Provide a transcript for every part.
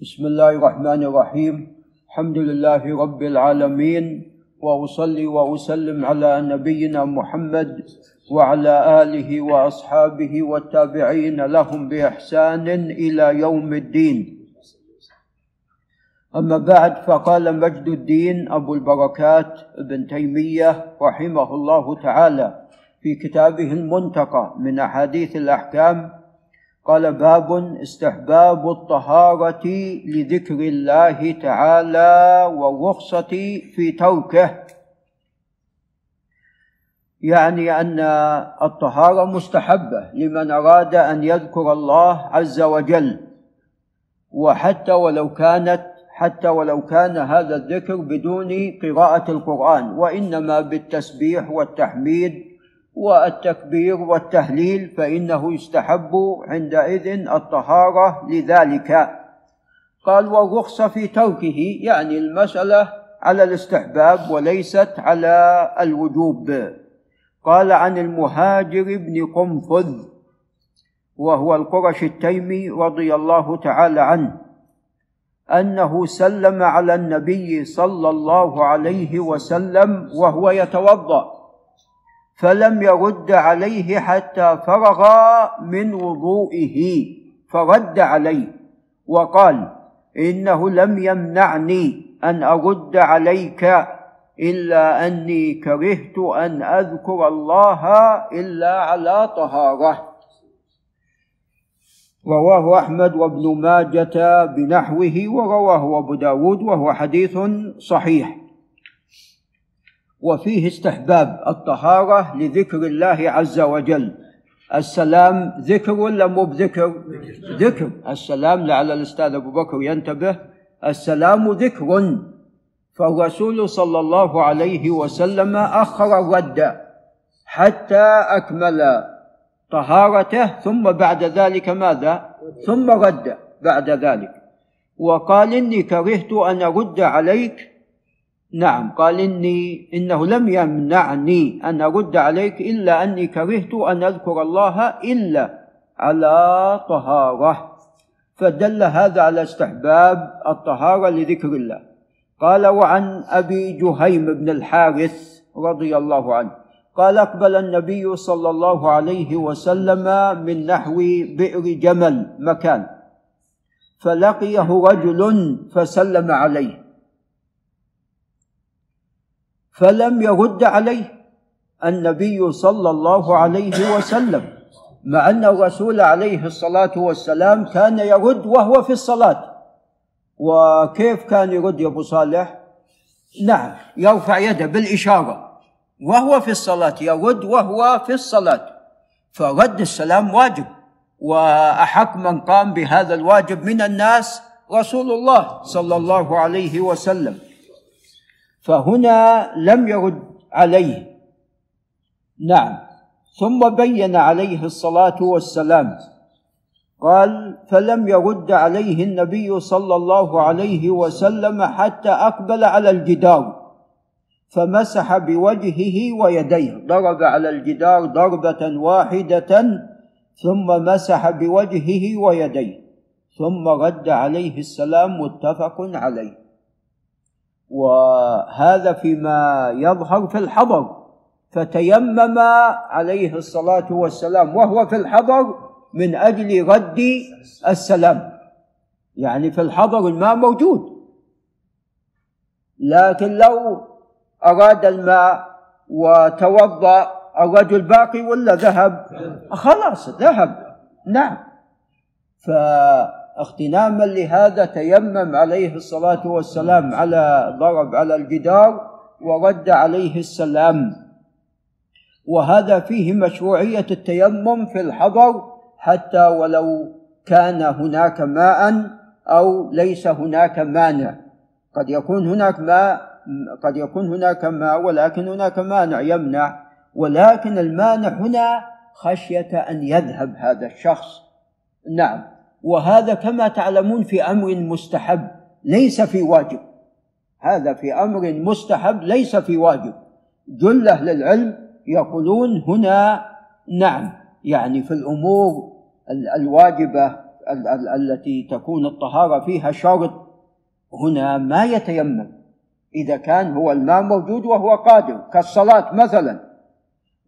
بسم الله الرحمن الرحيم الحمد لله رب العالمين واصلي واسلم على نبينا محمد وعلى اله واصحابه والتابعين لهم باحسان إلى يوم الدين اما بعد فقال مجد الدين ابو البركات ابن تيميه رحمه الله تعالى في كتابه المنتقى من احاديث الاحكام قال باب استحباب الطهارة لذكر الله تعالى والرخصة في تركه يعني أن الطهارة مستحبة لمن أراد أن يذكر الله عز وجل. وحتى ولو كانت حتى ولو كان هذا الذكر بدون قراءة القرآن وإنما بالتسبيح والتحميد والتكبير والتهليل فإنه يستحب عندئذ الطهارة لذلك. قال والرخصة في تركه يعني المسألة على الاستحباب وليست على الوجوب. قال عن المهاجر بن قنفذ وهو القرش التيمي رضي الله تعالى عنه أنه سلم على النبي صلى الله عليه وسلم وهو يتوضأ. فلم يرد عليه حتى فرغ من وضوئه فرد عليه وقال إنه لم يمنعني أن أرد عليك إلا أني كرهت أن أذكر الله إلا على طهارة. رواه أحمد وابن ماجة بنحوه ورواه أبو داود وهو حديث صحيح. وفيه استحباب الطهارة لذكر الله عز وجل. السلام ذكر ولا مو بذكر؟ ذكر. السلام لعل الأستاذ أبو بكر ينتبه. السلام ذكر. فالرسول صلى الله عليه وسلم أخر الرد حتى أكمل طهارته ثم بعد ذلك ماذا؟ ثم رد بعد ذلك. وقال إني كرهت أن أرد عليك نعم قال إني إنه لم يمنعني أن أرد عليك إلا أني كرهت أن أذكر الله إلا على طهارة. فدل هذا على استحباب الطهارة لذكر الله. قال وعن أبي جهيم بن الحارث رضي الله عنه قال أقبل النبي صلى الله عليه وسلم من نحو بئر جمل مكان فلقيه رجل فسلم عليه فلم يرد عليه النبي صلى الله عليه وسلم مع أن الرسول عليه الصلاة والسلام كان يرد وهو في الصلاة. وكيف كان يرد يا أبو صالح؟ نعم يرفع يده بالإشارة وهو في الصلاة يرد وهو في الصلاة. فرد السلام واجب وأحق من قام بهذا الواجب من الناس رسول الله صلى الله عليه وسلم. فهنا لم يرد عليه. نعم. ثم بين عليه الصلاة والسلام. قال فلم يرد عليه النبي صلى الله عليه وسلم حتى أقبل على الجدار فمسح بوجهه ويديه. ضرب على الجدار ضربة واحدة ثم مسح بوجهه ويديه ثم رد عليه السلام متفق عليه. وهذا فيما يظهر في الحضر. فتيمم عليه الصلاة والسلام وهو في الحضر من أجل رد السلام. يعني في الحضر الماء موجود. لكن لو أراد الماء وتوضأ الرجل باقي ولا ذهب؟ خلاص ذهب. نعم. ف اغتناما لهذا تيمم عليه الصلاة والسلام على ضرب على الجدار ورد عليه السلام. وهذا فيه مشروعية التيمم في الحضر حتى ولو كان هناك ماء أو ليس هناك مانع. قد يكون هناك ماء قد يكون هناك ماء ولكن هناك مانع يمنع. ولكن المانع هنا خشية أن يذهب هذا الشخص. نعم. وهذا كما تعلمون في أمر مستحب ليس في واجب. هذا في أمر مستحب ليس في واجب. جل أهل العلم يقولون هنا نعم. يعني في الأمور الواجبة التي تكون الطهارة فيها شرط هنا ما يتيمم. إذا كان هو الماء موجود وهو قادر كالصلاة مثلا.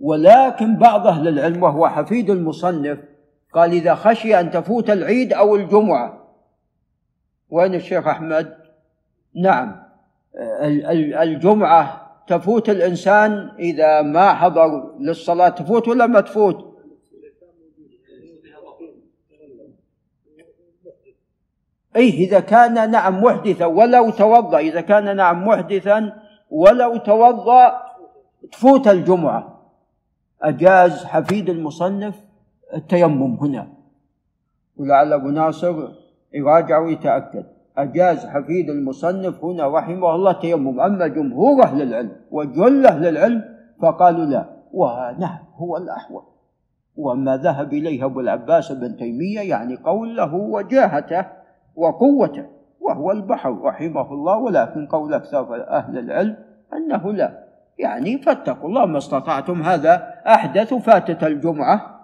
ولكن بعض أهل العلم وهو حفيد المصنف قال إذا خشي أن تفوت العيد أو الجمعة. وين الشيخ أحمد؟ نعم. الجمعة تفوت الإنسان إذا ما حضر للصلاة تفوت ولا ما تفوت؟ أي إذا كان نعم محدثا ولو توضأ إذا كان نعم محدثا ولو توضأ تفوت الجمعة. أجاز حفيد المصنف التيمم هنا. ولعل أبو ناصر يراجع ويتأكد. أجاز حفيد المصنف هنا رحمه الله التيمم أما جمهور أهل العلم وجل أهل العلم فقالوا لا ونعم هو الأحوط. وما ذهب إليه أبو العباس بن تيمية يعني قوله وجاهته وقوته وهو البحر رحمه الله ولكن قول أكثر أهل العلم أنه لا. يعني فاتقوا الله ما استطعتم هذا أحدث فاتت الجمعة.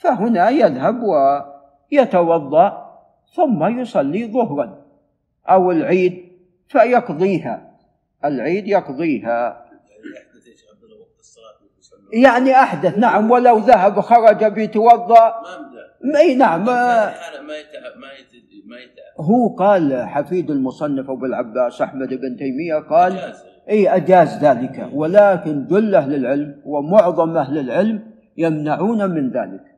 فهنا يذهب ويتوضأ ثم يصلي ظهرا أو العيد فيقضيها. العيد يقضيها. يعني أحدث نعم ولو ذهب خرج بيتوضأ. أي نعم. ما هو قال حفيد المصنف أبو العباس أحمد بن تيمية قال إي أجاز ذلك. ولكن جل أهل العلم ومعظم أهل العلم يمنعون من ذلك.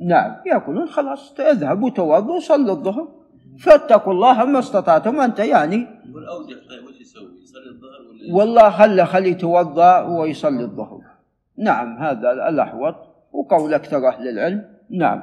نعم يقولون خلاص اذهب وتوضا وصلي الظهر. فاتقوا الله ما استطعتم أنت يعني. والاوجه طيب وش يسوي؟ يصلي الظهر ولا والله خله خليه يتوضأ ويصلي الظهر. نعم هذا الأحوط وقول أكثر أهل العلم. نعم.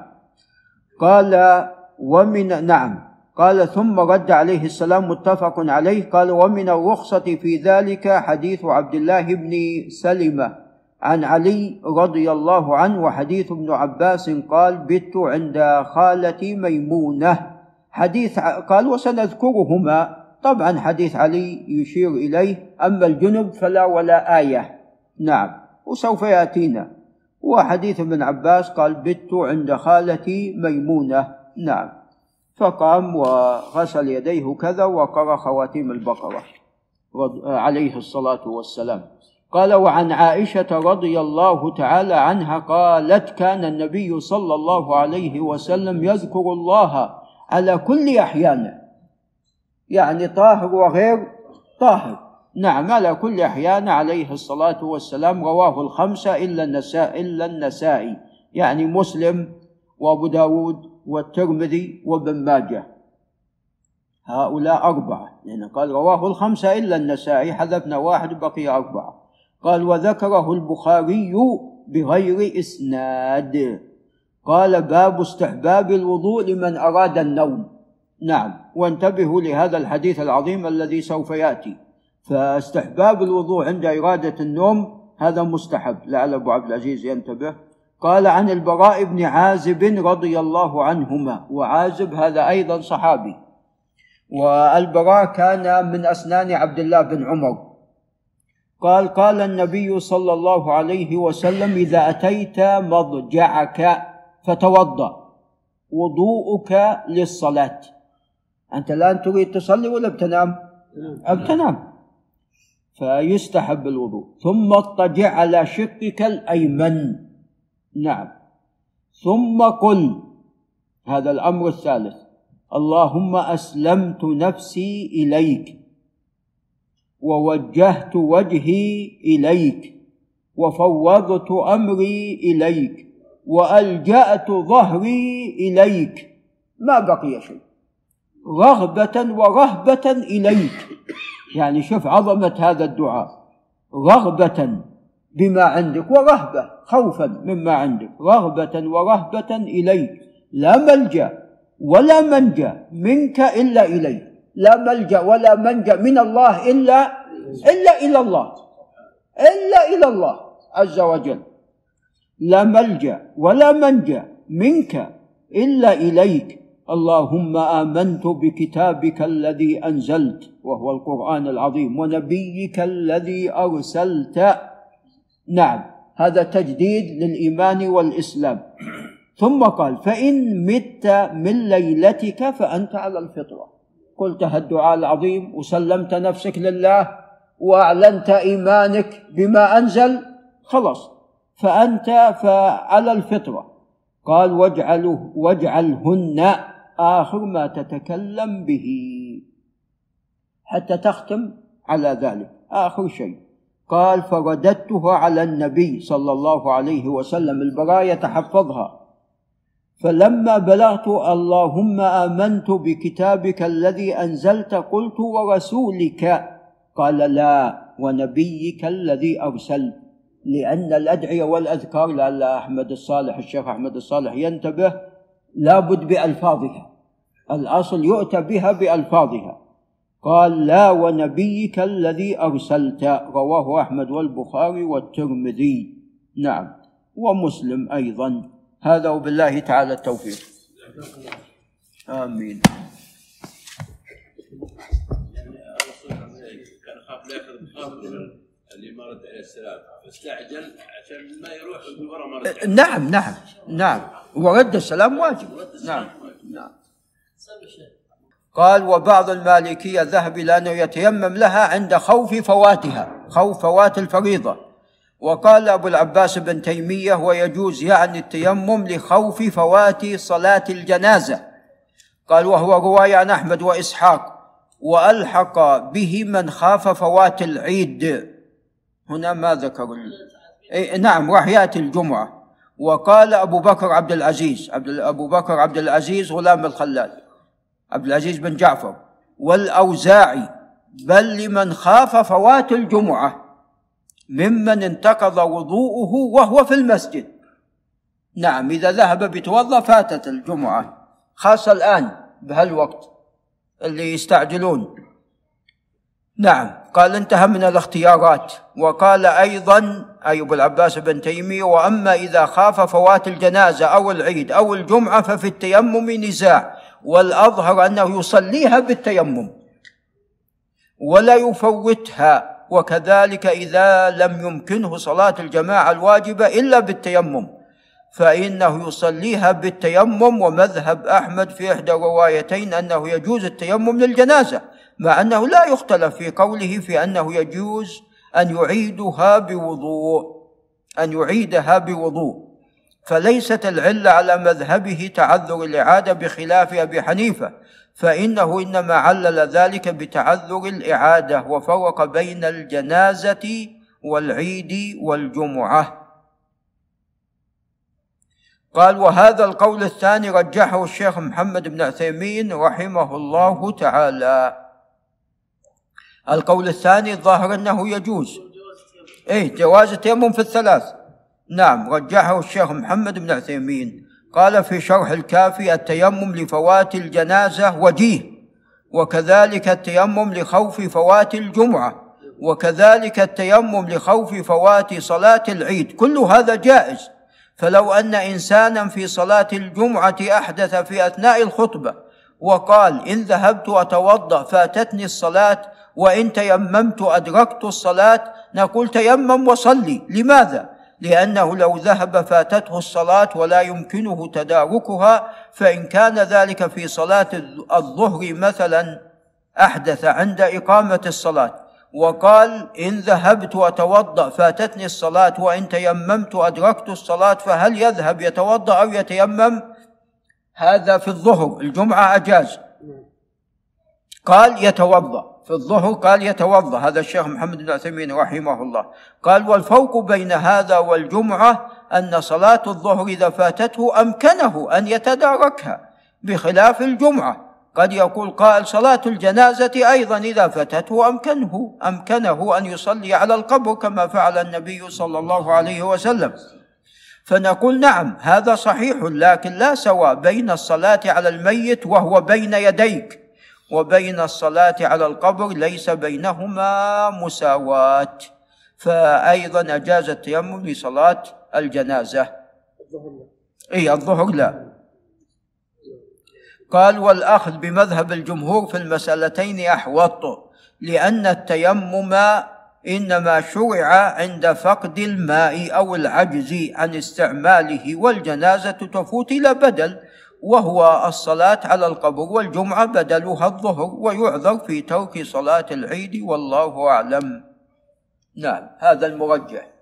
قال ومن نعم. قال ثم رد عليه السلام متفق عليه. قال ومن الرخصة في ذلك حديث عبد الله بن سلمة. عن علي رضي الله عنه وحديث ابن عباس قال بت عند خالتي ميمونة. حديث قال وسنذكرهما. طبعا حديث علي يشير إليه أما الجنب فلا ولا آية. نعم. وسوف يأتينا. وحديث ابن عباس قال بت عند خالتي ميمونة. نعم. فقام وغسل يديه كذا وقرأ خواتيم البقرة. عليه الصلاة والسلام. قال وعن عائشة رضي الله تعالى عنها قالت كان النبي صلى الله عليه وسلم يذكر الله على كل أحيانه. يعني طاهر وغير طاهر. نعم على كل أحيان عليه الصلاة والسلام رواه الخمسة إلا النساء إلا النسائي. يعني مسلم وأبو داود والترمذي وابن ماجه. هؤلاء أربعة. لأن قال رواه الخمسة إلا النسائي حذفنا واحد بقي أربعة. قال وذكره البخاري بغير إسناد. قال باب استحباب الوضوء لمن أراد النوم. نعم وانتبهوا لهذا الحديث العظيم الذي سوف يأتي. فاستحباب الوضوء عند إرادة النوم هذا مستحب. لعل أبو عبد العزيز ينتبه. قال عن البراء بن عازب رضي الله عنهما. وعازب هذا أيضا صحابي. والبراء كان من أسنان عبد الله بن عمر. قال قال النبي صلى الله عليه وسلم إذا أتيت مضجعك فتوضأ وضوءك للصلاة. أنت الآن تريد تصلي ولا بتنام؟ بتنام. فيستحب الوضوء. ثم اضطجع على شقك الأيمن. نعم. ثم قل. هذا الأمر الثالث. اللهم أسلمت نفسي إليك. ووجهت وجهي إليك وفوضت أمري إليك وألجأت ظهري إليك. ما بقي شيء. رغبة ورهبة إليك. يعني شوف عظمة هذا الدعاء. رغبة بما عندك ورهبة خوفا مما عندك. رغبة ورهبة إليك. لا ملجأ ولا منجأ منك إلا إليك. لا ملجأ ولا منجأ من الله إلا إلا إلى الله إلا إلى الله عز وجل. لا ملجأ ولا منجأ منك إلا إليك. اللهم آمنت بكتابك الذي أنزلت وهو القرآن العظيم ونبيك الذي أرسلت. نعم هذا تجديد للإيمان والإسلام. ثم قال فإن مت من ليلتك فأنت على الفطرة. قلت هالدعاء العظيم وسلمت نفسك لله وأعلنت إيمانك بما أنزل خلص فأنت فعلى الفطرة. قال واجعله واجعلهن آخر ما تتكلم به. حتى تختم على ذلك. آخر شيء. قال فرددته على النبي صلى الله عليه وسلم البراية تحفظها. فلما بلغت اللهم آمنت بكتابك الذي أنزلت قلت ورسولك؟ قال لا ونبيك الذي أرسلت. لأن الأدعية والأذكار لعل أحمد الصالح الشيخ أحمد الصالح ينتبه لابد بألفاظها. الأصل يؤتى بها بألفاظها. قال لا ونبيك الذي أرسلت. رواه أحمد والبخاري والترمذي. نعم. ومسلم أيضا. هذا وبالله تعالى التوفيق. آمين. كان خاف لا عليه السلام فاستعجل عشان ما يروح مره نعم نعم نعم. ورد السلام واجب. نعم نعم. قال وبعض المالكية ذهب إلى أنه يتيمم لها عند خوف فواتها خوف فوات الفريضة. وقال أبو العباس بن تيمية ويجوز يعني التيمم لخوف فوات صلاة الجنازة. قال وهو رواية عن أحمد وإسحاق وألحق به من خاف فوات العيد. هنا ما ذكر إيه نعم راح يأتي الجمعة. وقال أبو بكر عبد العزيز عبد أبو بكر عبد العزيز غلام الخلال عبد العزيز بن جعفر والأوزاعي بل لمن خاف فوات الجمعة. ممن انتقض وضوءه وهو في المسجد. نعم إذا ذهب بيتوضأ فاتت الجمعة. خاصة الآن بهالوقت اللي يستعجلون. نعم قال انتهى من الاختيارات. وقال أيضا أي العباس بن تيمية وأما إذا خاف فوات الجنازة أو العيد أو الجمعة ففي التيمم نزاع. والأظهر أنه يصليها بالتيمم. ولا يفوتها. وكذلك إذا لم يمكنه صلاة الجماعة الواجبة إلا بالتيمم فإنه يصليها بالتيمم. ومذهب أحمد في إحدى الروايتين أنه يجوز التيمم للجنازة مع أنه لا يختلف في قوله في أنه يجوز أن يعيدها بوضوء أن يعيدها بوضوء. فليست العلة على مذهبه تعذر الإعادة بخلاف أبي حنيفة فإنه إنما علل ذلك بتعذر الإعادة وفرق بين الجنازة والعيد والجمعة. قال وهذا القول الثاني رجحه الشيخ محمد بن عثيمين رحمه الله تعالى. القول الثاني الظاهر أنه يجوز. إيه جواز التيمم في الثلاث. نعم رجحه الشيخ محمد بن عثيمين. قال في شرح الكافي التيمم لفوات الجنازة وجيه وكذلك التيمم لخوف فوات الجمعة وكذلك التيمم لخوف فوات صلاة العيد كل هذا جائز. فلو أن إنسانا في صلاة الجمعة أحدث في أثناء الخطبة وقال إن ذهبت أتوضأ فاتتني الصلاة وإن تيممت أدركت الصلاة نقول تيمم وصلي لماذا؟ لأنه لو ذهب فاتته الصلاة ولا يمكنه تداركها فإن كان ذلك في صلاة الظهر مثلا أحدث عند إقامة الصلاة. وقال إن ذهبت أتوضأ فاتتني الصلاة وإن تيممت أدركت الصلاة فهل يذهب يتوضأ أو يتيمم؟ هذا في الظهر الجمعة أجاز. قال يتوضأ. في الظهر قال يتوضأ. هذا الشيخ محمد بن عثيمين رحمه الله. قال والفوق بين هذا والجمعة أن صلاة الظهر إذا فاتته أمكنه أن يتداركها بخلاف الجمعة. قد يقول قائل صلاة الجنازة أيضا إذا فاتته أمكنه أمكنه أن يصلي على القبر كما فعل النبي صلى الله عليه وسلم. فنقول نعم هذا صحيح لكن لا سواء بين الصلاة على الميت وهو بين يديك. وبين الصلاة على القبر ليس بينهما مساواة. فأيضا أجاز التيمم لصلاة الجنازة. أي الظهر لا. قال والأخذ بمذهب الجمهور في المسألتين أحوط لأن التيمم إنما شرع عند فقد الماء أو العجز عن استعماله والجنازة تفوت إلى بدل وهو الصلاة على القبر والجمعة بدلها الظهر ويعذر في ترك صلاة العيد والله أعلم. نعم هذا المرجح.